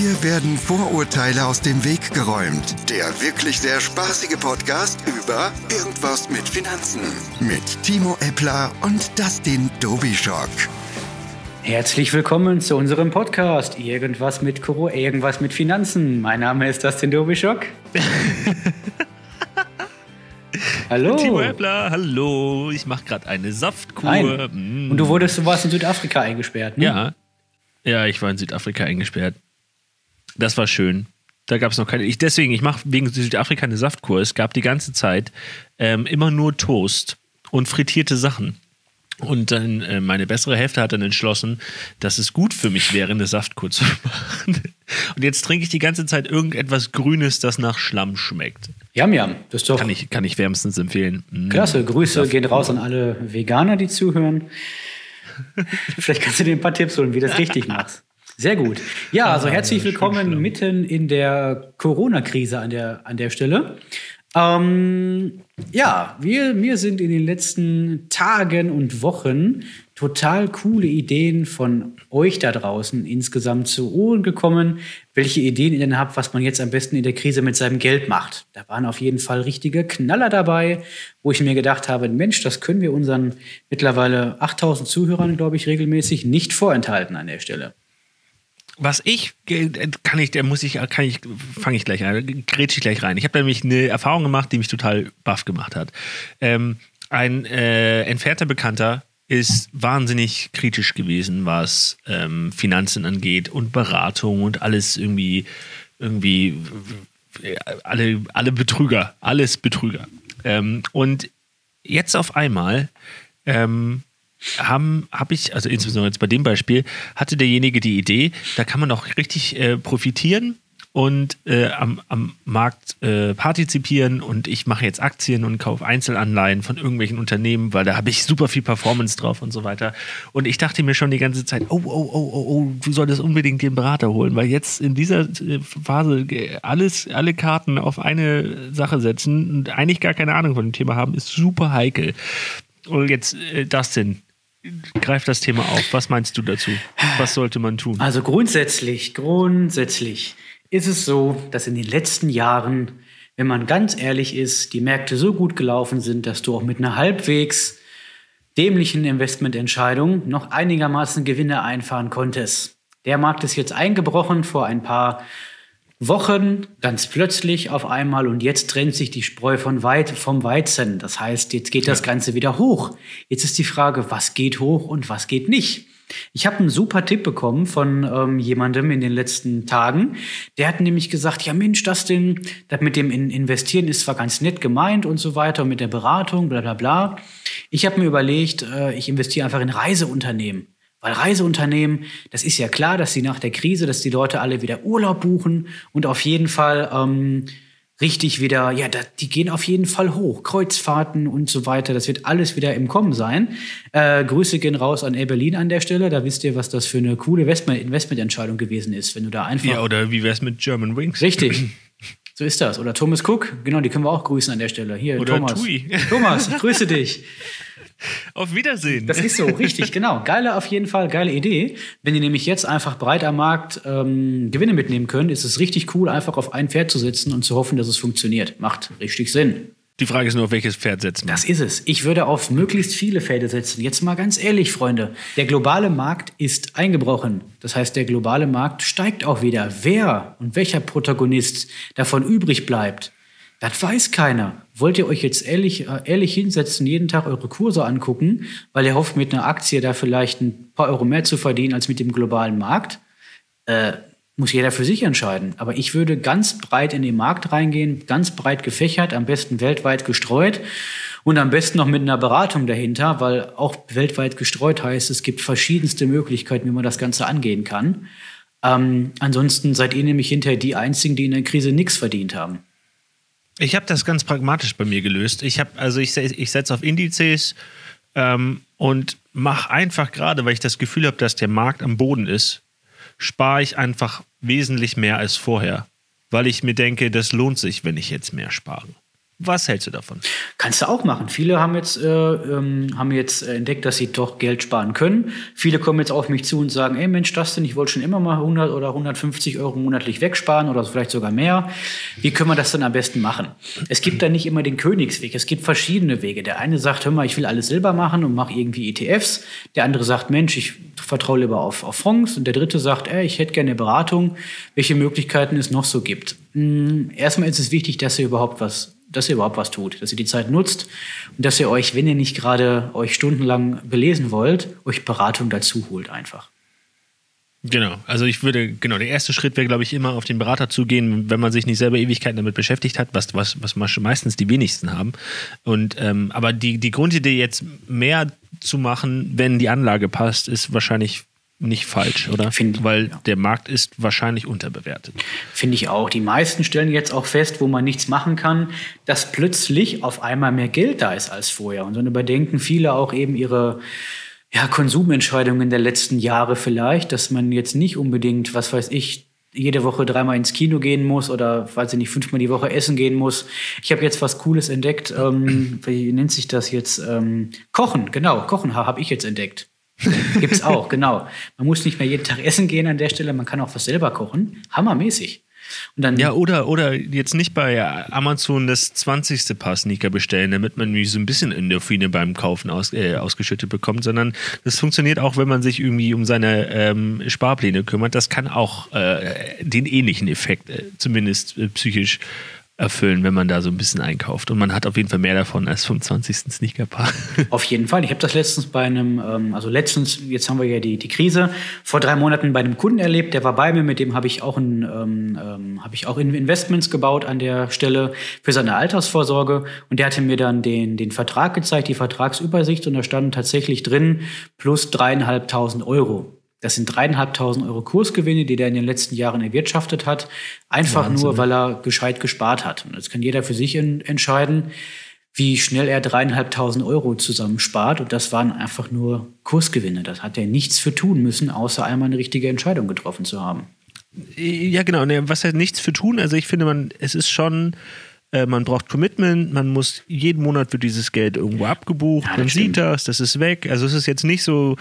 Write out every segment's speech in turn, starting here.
Hier werden Vorurteile aus dem Weg geräumt. Der wirklich sehr spaßige Podcast über Irgendwas mit Finanzen. Mit Timo Eppler und Dustin Dobischock. Herzlich willkommen zu unserem Podcast Irgendwas mit Kuro, Irgendwas mit Finanzen. Mein Name ist Dustin Dobischock. hallo. Timo Eppler, hallo. Ich mache gerade eine Saftkur. Mm. Und du wurdest, du warst in Südafrika eingesperrt, ne? Ja. Ja, ich war in Südafrika eingesperrt. Das war schön. Da gab es noch keine. Ich, deswegen, ich mache wegen Südafrika eine Saftkur. Es gab die ganze Zeit ähm, immer nur Toast und frittierte Sachen. Und dann äh, meine bessere Hälfte hat dann entschlossen, dass es gut für mich wäre, eine Saftkur zu machen. Und jetzt trinke ich die ganze Zeit irgendetwas Grünes, das nach Schlamm schmeckt. Jam, jam. Das ist doch kann ich, kann ich wärmstens empfehlen. Mm. Klasse. Grüße Saft gehen raus an alle Veganer, die zuhören. Vielleicht kannst du dir ein paar Tipps holen, wie du das richtig machst. Sehr gut. Ja, also ah, herzlich willkommen mitten in der Corona-Krise an der, an der Stelle. Ähm, ja, wir, mir sind in den letzten Tagen und Wochen total coole Ideen von euch da draußen insgesamt zu Ohren gekommen, welche Ideen ihr denn habt, was man jetzt am besten in der Krise mit seinem Geld macht. Da waren auf jeden Fall richtige Knaller dabei, wo ich mir gedacht habe, Mensch, das können wir unseren mittlerweile 8000 Zuhörern, glaube ich, regelmäßig nicht vorenthalten an der Stelle was ich kann ich, der muss ich, kann ich, fange ich gleich an, grätsch ich gleich rein. Ich habe nämlich eine Erfahrung gemacht, die mich total baff gemacht hat. Ähm, ein äh, entfernter Bekannter ist wahnsinnig kritisch gewesen, was ähm, Finanzen angeht und Beratung und alles irgendwie, irgendwie alle, alle Betrüger, alles Betrüger. Ähm, und jetzt auf einmal ähm, habe ich, also insbesondere jetzt bei dem Beispiel, hatte derjenige die Idee, da kann man auch richtig äh, profitieren und äh, am, am Markt äh, partizipieren und ich mache jetzt Aktien und kaufe Einzelanleihen von irgendwelchen Unternehmen, weil da habe ich super viel Performance drauf und so weiter. Und ich dachte mir schon die ganze Zeit, oh, oh, oh, oh, oh, du solltest unbedingt den Berater holen, weil jetzt in dieser äh, Phase alles, alle Karten auf eine Sache setzen und eigentlich gar keine Ahnung von dem Thema haben, ist super heikel. Und jetzt, äh, Dustin, greif das Thema auf. Was meinst du dazu? Was sollte man tun? Also grundsätzlich, grundsätzlich ist es so, dass in den letzten Jahren, wenn man ganz ehrlich ist, die Märkte so gut gelaufen sind, dass du auch mit einer halbwegs dämlichen Investmententscheidung noch einigermaßen Gewinne einfahren konntest. Der Markt ist jetzt eingebrochen vor ein paar Wochen ganz plötzlich auf einmal und jetzt trennt sich die Spreu von weit, vom Weizen. Das heißt, jetzt geht das Ganze wieder hoch. Jetzt ist die Frage, was geht hoch und was geht nicht. Ich habe einen super Tipp bekommen von ähm, jemandem in den letzten Tagen. Der hat nämlich gesagt, ja Mensch, das denn, das mit dem Investieren ist zwar ganz nett gemeint und so weiter und mit der Beratung, bla bla bla. Ich habe mir überlegt, äh, ich investiere einfach in Reiseunternehmen. Weil Reiseunternehmen, das ist ja klar, dass sie nach der Krise, dass die Leute alle wieder Urlaub buchen und auf jeden Fall ähm, richtig wieder, ja, da, die gehen auf jeden Fall hoch. Kreuzfahrten und so weiter, das wird alles wieder im Kommen sein. Äh, Grüße gehen raus an Air Berlin an der Stelle. Da wisst ihr, was das für eine coole Investmententscheidung gewesen ist, wenn du da einfach. Ja, oder wie wär's mit German Wings? Richtig. So ist das. Oder Thomas Cook, genau, die können wir auch grüßen an der Stelle. Hier, Oder Thomas. Tui. Thomas, ich grüße dich. Auf Wiedersehen. Das ist so, richtig, genau. Geile auf jeden Fall, geile Idee. Wenn ihr nämlich jetzt einfach breit am Markt ähm, Gewinne mitnehmen könnt, ist es richtig cool, einfach auf ein Pferd zu sitzen und zu hoffen, dass es funktioniert. Macht richtig Sinn. Die Frage ist nur, auf welches Pferd setzen wir. Das ist es. Ich würde auf möglichst viele Pferde setzen. Jetzt mal ganz ehrlich, Freunde. Der globale Markt ist eingebrochen. Das heißt, der globale Markt steigt auch wieder. Wer und welcher Protagonist davon übrig bleibt, das weiß keiner. Wollt ihr euch jetzt ehrlich, äh, ehrlich hinsetzen, jeden Tag eure Kurse angucken, weil ihr hofft, mit einer Aktie da vielleicht ein paar Euro mehr zu verdienen als mit dem globalen Markt? Äh, muss jeder für sich entscheiden. Aber ich würde ganz breit in den Markt reingehen, ganz breit gefächert, am besten weltweit gestreut und am besten noch mit einer Beratung dahinter, weil auch weltweit gestreut heißt, es gibt verschiedenste Möglichkeiten, wie man das Ganze angehen kann. Ähm, ansonsten seid ihr nämlich hinterher die Einzigen, die in der Krise nichts verdient haben. Ich habe das ganz pragmatisch bei mir gelöst. Ich habe, also ich, ich setze auf Indizes ähm, und mache einfach gerade, weil ich das Gefühl habe, dass der Markt am Boden ist, spare ich einfach wesentlich mehr als vorher, weil ich mir denke, das lohnt sich, wenn ich jetzt mehr spare. Was hältst du davon? Kannst du auch machen. Viele haben jetzt, äh, ähm, haben jetzt entdeckt, dass sie doch Geld sparen können. Viele kommen jetzt auf mich zu und sagen, ey Mensch, das denn, ich wollte schon immer mal 100 oder 150 Euro monatlich wegsparen oder vielleicht sogar mehr. Wie können wir das denn am besten machen? Es gibt da nicht immer den Königsweg. Es gibt verschiedene Wege. Der eine sagt, hör mal, ich will alles selber machen und mache irgendwie ETFs. Der andere sagt, Mensch, ich vertraue lieber auf, auf Fonds. Und der dritte sagt, ey, ich hätte gerne Beratung, welche Möglichkeiten es noch so gibt. Hm, erstmal ist es wichtig, dass ihr überhaupt was dass ihr überhaupt was tut, dass ihr die Zeit nutzt und dass ihr euch, wenn ihr nicht gerade euch stundenlang belesen wollt, euch Beratung dazu holt einfach. Genau, also ich würde, genau, der erste Schritt wäre, glaube ich, immer auf den Berater zugehen, wenn man sich nicht selber Ewigkeiten damit beschäftigt hat, was, was, was meistens die wenigsten haben. Und ähm, aber die, die Grundidee, jetzt mehr zu machen, wenn die Anlage passt, ist wahrscheinlich nicht falsch, oder? Find, Weil ja. der Markt ist wahrscheinlich unterbewertet. Finde ich auch. Die meisten stellen jetzt auch fest, wo man nichts machen kann, dass plötzlich auf einmal mehr Geld da ist als vorher. Und dann überdenken viele auch eben ihre ja, Konsumentscheidungen der letzten Jahre vielleicht, dass man jetzt nicht unbedingt, was weiß ich, jede Woche dreimal ins Kino gehen muss oder, weiß ich nicht, fünfmal die Woche essen gehen muss. Ich habe jetzt was Cooles entdeckt. Ähm, wie nennt sich das jetzt? Ähm, Kochen, genau. Kochen habe ich jetzt entdeckt. Gibt es auch, genau. Man muss nicht mehr jeden Tag essen gehen an der Stelle, man kann auch was selber kochen. Hammermäßig. Und dann ja, oder, oder jetzt nicht bei Amazon das 20. Paar Sneaker bestellen, damit man nämlich so ein bisschen Endorphine beim Kaufen aus, äh, ausgeschüttet bekommt, sondern das funktioniert auch, wenn man sich irgendwie um seine ähm, Sparpläne kümmert. Das kann auch äh, den ähnlichen Effekt, äh, zumindest äh, psychisch, erfüllen, wenn man da so ein bisschen einkauft. Und man hat auf jeden Fall mehr davon als vom 20. Sneakerpaar. Auf jeden Fall. Ich habe das letztens bei einem, ähm, also letztens, jetzt haben wir ja die, die Krise, vor drei Monaten bei einem Kunden erlebt, der war bei mir, mit dem habe ich auch ein, ähm, ähm habe ich auch Investments gebaut an der Stelle für seine Altersvorsorge. Und der hatte mir dann den, den Vertrag gezeigt, die Vertragsübersicht, und da standen tatsächlich drin plus dreieinhalbtausend Euro. Das sind dreieinhalbtausend Euro Kursgewinne, die der in den letzten Jahren erwirtschaftet hat. Einfach Wahnsinn, nur, weil er gescheit gespart hat. Und jetzt kann jeder für sich in, entscheiden, wie schnell er dreieinhalbtausend Euro zusammenspart. Und das waren einfach nur Kursgewinne. Das hat er nichts für tun müssen, außer einmal eine richtige Entscheidung getroffen zu haben. Ja, genau. Was heißt nichts für tun? Also ich finde, man, es ist schon äh, man braucht Commitment, man muss jeden Monat wird dieses Geld irgendwo abgebucht, ja, man stimmt. sieht das, das ist weg. Also es ist jetzt nicht so,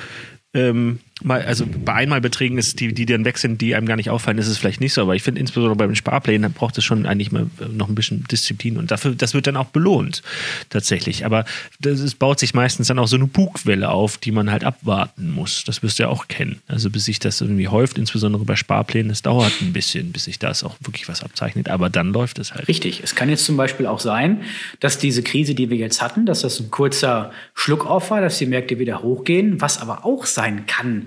ähm, mal, also bei Einmalbeträgen ist die, die dann weg sind, die einem gar nicht auffallen, ist es vielleicht nicht so, aber ich finde insbesondere beim Sparplänen braucht es schon eigentlich mal äh, noch ein bisschen Disziplin und dafür, das wird dann auch belohnt, tatsächlich. Aber das ist, baut sich meistens dann auch so eine Bugwelle auf, die man halt abwarten muss. Das wirst du ja auch kennen. Also bis sich das irgendwie häuft, insbesondere bei Sparplänen, es dauert ein bisschen, bis sich das auch wirklich was abzeichnet, aber dann läuft es halt. Richtig. Es kann jetzt zum Beispiel auch sein, dass diese Krise, die wir jetzt hatten, dass das ein kurzer Schluck auf war, dass die Märkte wieder hochgehen, was aber auch sein kann,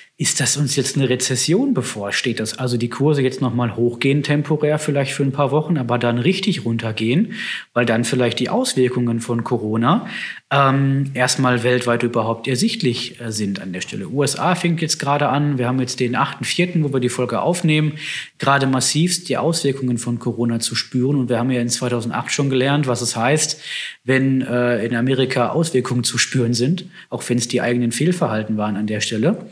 ist, dass uns jetzt eine Rezession bevorsteht, dass also die Kurse jetzt nochmal hochgehen temporär, vielleicht für ein paar Wochen, aber dann richtig runtergehen, weil dann vielleicht die Auswirkungen von Corona ähm, erstmal weltweit überhaupt ersichtlich äh, sind an der Stelle. USA fängt jetzt gerade an, wir haben jetzt den 8.4., wo wir die Folge aufnehmen, gerade massivst die Auswirkungen von Corona zu spüren und wir haben ja in 2008 schon gelernt, was es heißt, wenn äh, in Amerika Auswirkungen zu spüren sind, auch wenn es die eigenen Fehlverhalten waren an der Stelle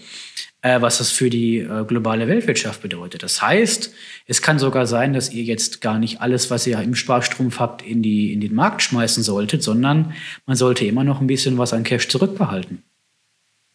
was das für die äh, globale Weltwirtschaft bedeutet. Das heißt, es kann sogar sein, dass ihr jetzt gar nicht alles, was ihr im Sparstrumpf habt, in, die, in den Markt schmeißen solltet, sondern man sollte immer noch ein bisschen was an Cash zurückbehalten.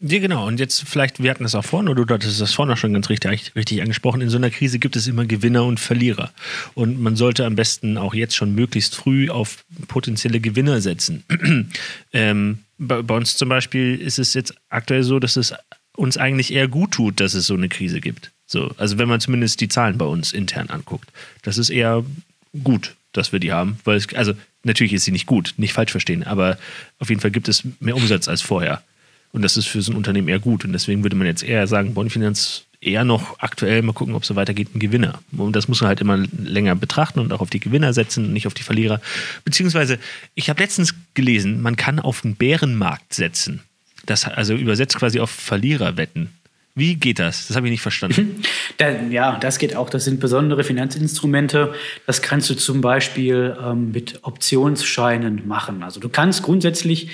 Ja, genau. Und jetzt vielleicht, wir hatten das auch vorhin, oder du hattest das vorhin auch schon ganz richtig, richtig angesprochen, in so einer Krise gibt es immer Gewinner und Verlierer. Und man sollte am besten auch jetzt schon möglichst früh auf potenzielle Gewinner setzen. ähm, bei, bei, uns zum Beispiel ist es jetzt aktuell so, dass es uns eigentlich eher gut tut, dass es so eine Krise gibt. So, also wenn man zumindest die Zahlen bei uns intern anguckt. Das ist eher gut, dass wir die haben. Weil es, also natürlich ist sie nicht gut, nicht falsch verstehen, aber auf jeden Fall gibt es mehr Umsatz als vorher. Und das ist für so ein Unternehmen eher gut. Und deswegen würde man jetzt eher sagen, Bonfinanz eher noch aktuell mal gucken, ob es so weitergeht, ein Gewinner. Und das muss man halt immer länger betrachten und auch auf die Gewinner setzen, nicht auf die Verlierer. Beziehungsweise, ich habe letztens gelesen, man kann auf den Bärenmarkt setzen. Das also übersetzt quasi auf Verlierer wetten. Wie geht das? Das habe ich nicht verstanden. Da, ja, das geht auch. Das sind besondere Finanzinstrumente. Das kannst du zum Beispiel ähm, mit Optionsscheinen machen. Also du kannst grundsätzlich,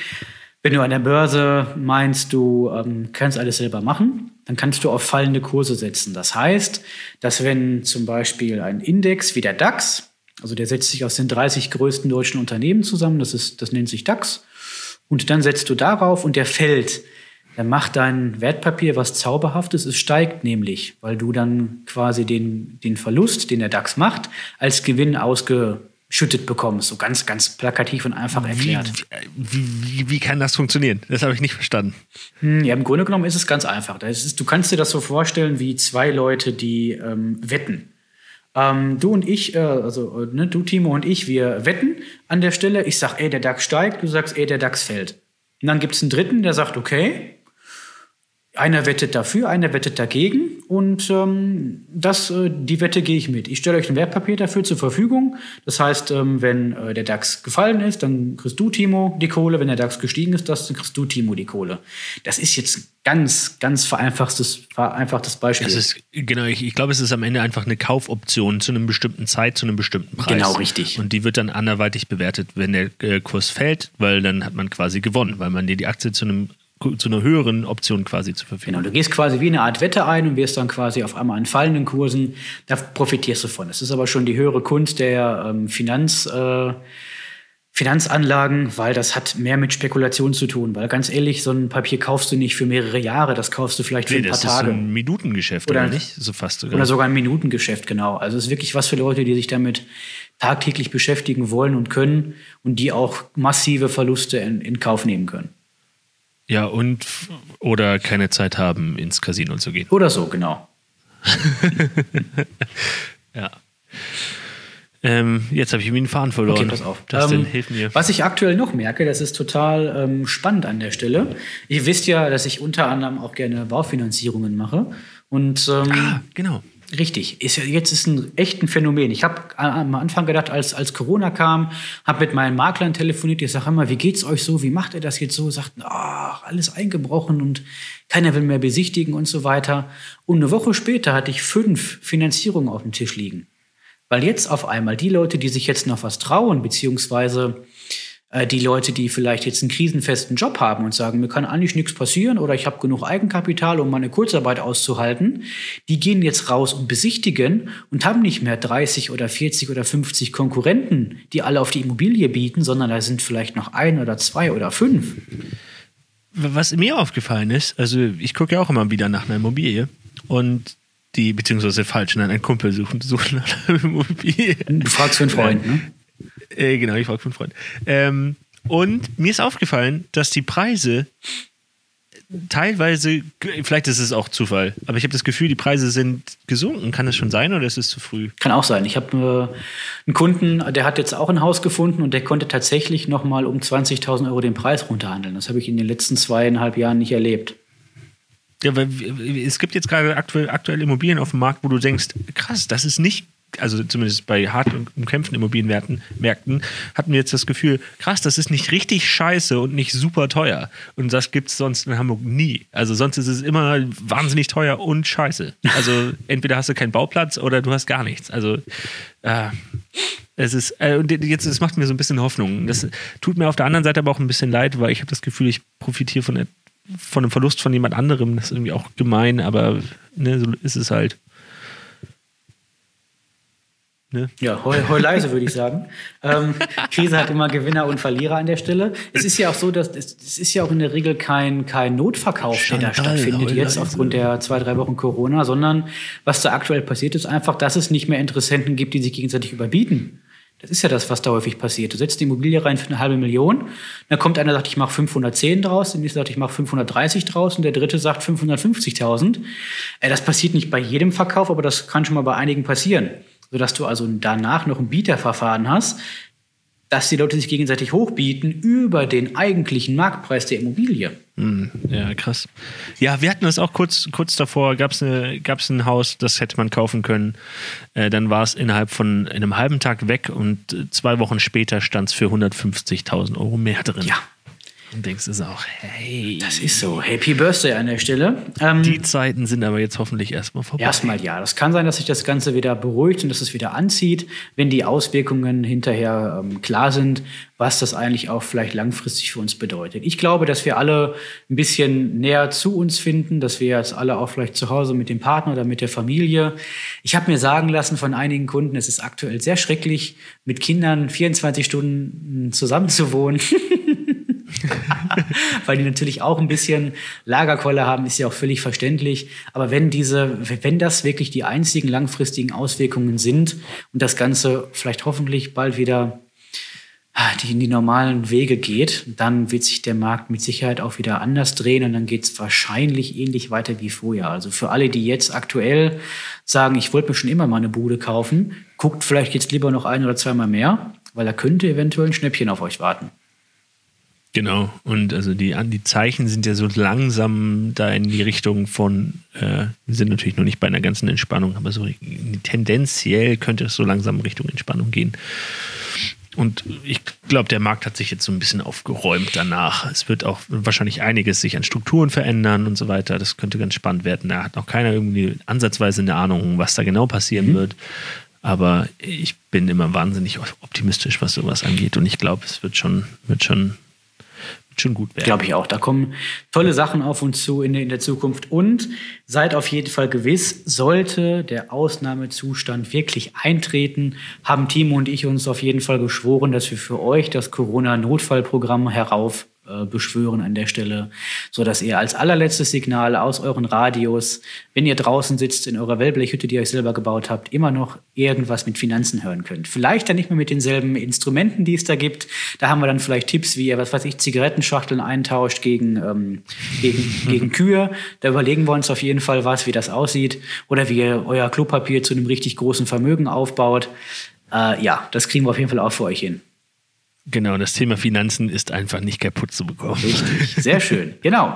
wenn du an der Börse meinst, du ähm, kannst alles selber machen, dann kannst du auf fallende Kurse setzen. Das heißt, dass wenn zum Beispiel ein Index wie der DAX Also der setzt sich aus den 30 größten deutschen Unternehmen zusammen. Das, ist, das nennt sich DAX. Und dann setzt du darauf und der fällt. Dann macht dein Wertpapier was Zauberhaftes. Es steigt nämlich, weil du dann quasi den, den Verlust, den der DAX macht, als Gewinn ausgeschüttet bekommst. So ganz, ganz plakativ und einfach erklärt. Wie, wie, wie kann das funktionieren? Das habe ich nicht verstanden. Hm, ja, im Grunde genommen ist es ganz einfach. Ist, du kannst dir das so vorstellen wie zwei Leute, die ähm, wetten. Ähm, du und ich, äh, also äh, ne, du, Timo und ich, wir wetten an der Stelle. Ich sag, ey, der DAX steigt, du sagst, ey, der DAX fällt. Und dann gibt es einen dritten, der sagt, okay, einer wettet dafür, einer wettet dagegen und ähm, das, äh, die Wette gehe ich mit. Ich stelle euch ein Wertpapier dafür zur Verfügung. Das heißt, ähm, wenn äh, der DAX gefallen ist, dann kriegst du, Timo, die Kohle. Wenn der DAX gestiegen ist, dann kriegst du, Timo, die Kohle. Das ist jetzt ganz, ganz vereinfachtes, vereinfachtes Beispiel. Es ist, genau, ich, ich glaube, es ist am Ende einfach eine Kaufoption zu einem bestimmten Zeit, zu einem bestimmten Preis. Genau, richtig. Und die wird dann anderweitig bewertet, wenn der äh, Kurs fällt, weil dann hat man quasi gewonnen, weil man dir die Aktie zu einem zu einer höheren Option quasi zur Verfügung. Genau, du gehst quasi wie eine Art Wette ein und wirst dann quasi auf einmal an fallenden Kursen, da profitierst du von. Das ist aber schon die höhere Kunst der ähm, Finanz, äh, Finanzanlagen, weil das hat mehr mit Spekulation zu tun. Weil ganz ehrlich, so ein Papier kaufst du nicht für mehrere Jahre, das kaufst du vielleicht für nee, ein paar das Tage. ist ein Minutengeschäft, oder, oder nicht? So fast sogar. Oder sogar ein Minutengeschäft, genau. Also es ist wirklich was für Leute, die sich damit tagtäglich beschäftigen wollen und können und die auch massive Verluste in, in Kauf nehmen können. Ja, und oder keine Zeit haben, ins Casino zu gehen. Oder so, genau. ja. Ähm, jetzt habe ich mir den Faden verloren. Okay, pass auf. Das ähm, hilf mir. Was ich aktuell noch merke, das ist total ähm, spannend an der Stelle. Ihr wisst ja, dass ich unter anderem auch gerne Baufinanzierungen mache. Und, ähm, ah, genau. Richtig, ist, jetzt ist ein echt ein Phänomen. Ich habe am Anfang gedacht, als, als Corona kam, habe mit meinen Maklern telefoniert. Ich sage immer, wie geht's euch so? Wie macht ihr das jetzt so? Sagten, ach, alles eingebrochen und keiner will mehr besichtigen und so weiter. Und eine Woche später hatte ich fünf Finanzierungen auf dem Tisch liegen. Weil jetzt auf einmal die Leute, die sich jetzt noch was trauen, beziehungsweise äh, die Leute, die vielleicht jetzt einen krisenfesten Job haben und sagen, mir kann eigentlich nichts passieren oder ich habe genug Eigenkapital, um meine Kurzarbeit auszuhalten, die gehen jetzt raus und besichtigen und haben nicht mehr 30 oder 40 oder 50 Konkurrenten, die alle auf die Immobilie bieten, sondern da sind vielleicht noch ein oder zwei oder fünf. Was mir aufgefallen ist, also ich gucke ja auch immer wieder nach einer Immobilie und die, beziehungsweise falsch, nein, ein Kumpel sucht, sucht nach einer Immobilie. Du fragst für einen Freund, ne? Äh, genau, ich frage einen Freund. Ähm, und mir ist aufgefallen, dass die Preise teilweise, vielleicht ist es auch Zufall, aber ich habe das Gefühl, die Preise sind gesunken. Kann das schon sein oder ist es zu früh? Kann auch sein. Ich habe äh, einen Kunden, der hat jetzt auch ein Haus gefunden und der konnte tatsächlich noch mal um 20.000 Euro den Preis runterhandeln. Das habe ich in den letzten zweieinhalb Jahren nicht erlebt. Ja, weil es gibt jetzt gerade aktuell, aktuell Immobilien auf dem Markt, wo du denkst, krass, das ist nicht also zumindest bei hart umkämpften Immobilienmärkten Märkten, hatten wir jetzt das Gefühl, krass, das ist nicht richtig scheiße und nicht super teuer. Und das gibt es sonst in Hamburg nie. Also sonst ist es immer wahnsinnig teuer und scheiße. Also entweder hast du keinen Bauplatz oder du hast gar nichts. Also äh, es ist, äh, und jetzt, es macht mir so ein bisschen Hoffnung. Das tut mir auf der anderen Seite aber auch ein bisschen leid, weil ich habe das Gefühl, ich profitiere von, von einem Verlust von jemand anderem. Das ist irgendwie auch gemein, aber ne, so ist es halt. Ne? Ja, heu, heu leise, würde ich sagen. ähm, Krise hat immer Gewinner und Verlierer an der Stelle. Es ist ja auch so, dass es, es ist ja auch in der Regel kein, kein Notverkauf, Chantal, der da stattfindet jetzt aufgrund der zwei, drei Wochen Corona, sondern was da aktuell passiert ist einfach, dass es nicht mehr Interessenten gibt, die sich gegenseitig überbieten. Das ist ja das, was da häufig passiert. Du setzt die Immobilie rein für eine halbe Million, dann kommt einer, sagt, ich mache 510 draus, der nächste sagt, ich mache 530 draus und der dritte sagt 550.000. Äh, das passiert nicht bei jedem Verkauf, aber das kann schon mal bei einigen passieren sodass du also danach noch ein Bieterverfahren hast, dass die Leute sich gegenseitig hochbieten über den eigentlichen Marktpreis der Immobilie. Hm, ja, krass. Ja, wir hatten das auch kurz, kurz davor, gab es ein Haus, das hätte man kaufen können. Äh, dann war es innerhalb von einem halben Tag weg und äh, zwei Wochen später stand es für 150.000 Euro mehr drin. Ja. Und denkst du auch, hey. Das ist so. Happy Birthday an der Stelle. Ähm, die Zeiten sind aber jetzt hoffentlich erstmal vorbei. Erstmal ja. Das kann sein, dass sich das Ganze wieder beruhigt und dass es wieder anzieht, wenn die Auswirkungen hinterher ähm, klar sind, was das eigentlich auch vielleicht langfristig für uns bedeutet. Ich glaube, dass wir alle ein bisschen näher zu uns finden, dass wir jetzt alle auch vielleicht zu Hause mit dem Partner oder mit der Familie. Ich habe mir sagen lassen von einigen Kunden, es ist aktuell sehr schrecklich, mit Kindern 24 Stunden zusammenzuwohnen. Weil die natürlich auch ein bisschen Lagerkolle haben, ist ja auch völlig verständlich. Aber wenn diese, wenn das wirklich die einzigen langfristigen Auswirkungen sind und das Ganze vielleicht hoffentlich bald wieder ah, die in die normalen Wege geht, dann wird sich der Markt mit Sicherheit auch wieder anders drehen und dann geht es wahrscheinlich ähnlich weiter wie vorher. Also für alle, die jetzt aktuell sagen, ich wollte mir schon immer mal eine Bude kaufen, guckt vielleicht jetzt lieber noch ein oder zweimal mehr, weil da könnte eventuell ein Schnäppchen auf euch warten. Genau, und also die, die Zeichen sind ja so langsam da in die Richtung von, äh, sind natürlich noch nicht bei einer ganzen Entspannung, aber so tendenziell könnte es so langsam Richtung Entspannung gehen. Und ich glaube, der Markt hat sich jetzt so ein bisschen aufgeräumt danach. Es wird auch wahrscheinlich einiges sich an Strukturen verändern und so weiter. Das könnte ganz spannend werden. Da hat noch keiner irgendwie ansatzweise eine Ahnung, was da genau passieren mhm. wird. Aber ich bin immer wahnsinnig optimistisch, was sowas angeht. Und ich glaube, es wird schon, wird schon schon gut werden. Glaube ich auch. Da kommen tolle Sachen auf uns zu in in der Zukunft. Und seid auf jeden Fall gewiss, sollte der Ausnahmezustand wirklich eintreten, haben Timo und ich uns auf jeden Fall geschworen, dass wir für euch das Corona-Notfallprogramm herauf äh, beschwören an der Stelle, so dass ihr als allerletztes Signal aus euren Radios, wenn ihr draußen sitzt in eurer Wellblechhütte, die ihr euch selber gebaut habt, immer noch irgendwas mit Finanzen hören könnt. Vielleicht dann nicht mehr mit denselben Instrumenten, die es da gibt. Da haben wir dann vielleicht Tipps, wie ihr, was weiß ich, Zigarettenschachteln eintauscht gegen, ähm, gegen, gegen Kühe. Da überlegen wir uns auf jeden Fall was, wie das aussieht. Oder wie ihr euer Klopapier zu einem richtig großen Vermögen aufbaut. Äh, ja, das kriegen wir auf jeden Fall auch für euch hin. Genau, das Thema Finanzen ist einfach nicht kaputt zu bekommen. Richtig, sehr schön. Genau.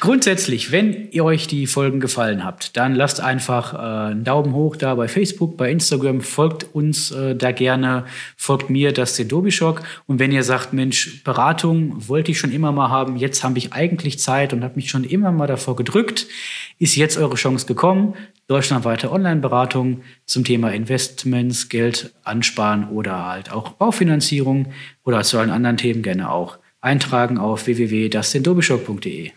Grundsätzlich, wenn ihr euch die Folgen gefallen habt, dann lasst einfach äh, einen Daumen hoch da bei Facebook, bei Instagram, folgt uns äh, da gerne, folgt mir, das den Dobischock. Und wenn ihr sagt, Mensch, Beratung wollte ich schon immer mal haben, jetzt habe ich eigentlich Zeit und habe mich schon immer mal davor gedrückt, ist jetzt eure Chance gekommen deutschlandweite Online-Beratung zum Thema Investments, Geld ansparen oder halt auch Baufinanzierung oder zu allen anderen Themen gerne auch eintragen auf www.dasdendobischok.de.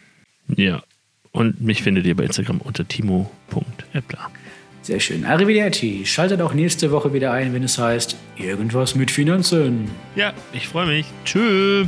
Ja, und mich findet ihr bei Instagram unter timo.eppler. Sehr schön. Arrivederci. Schaltet auch nächste Woche wieder ein, wenn es heißt, irgendwas mit Finanzen. Ja, ich freue mich. Tschüss.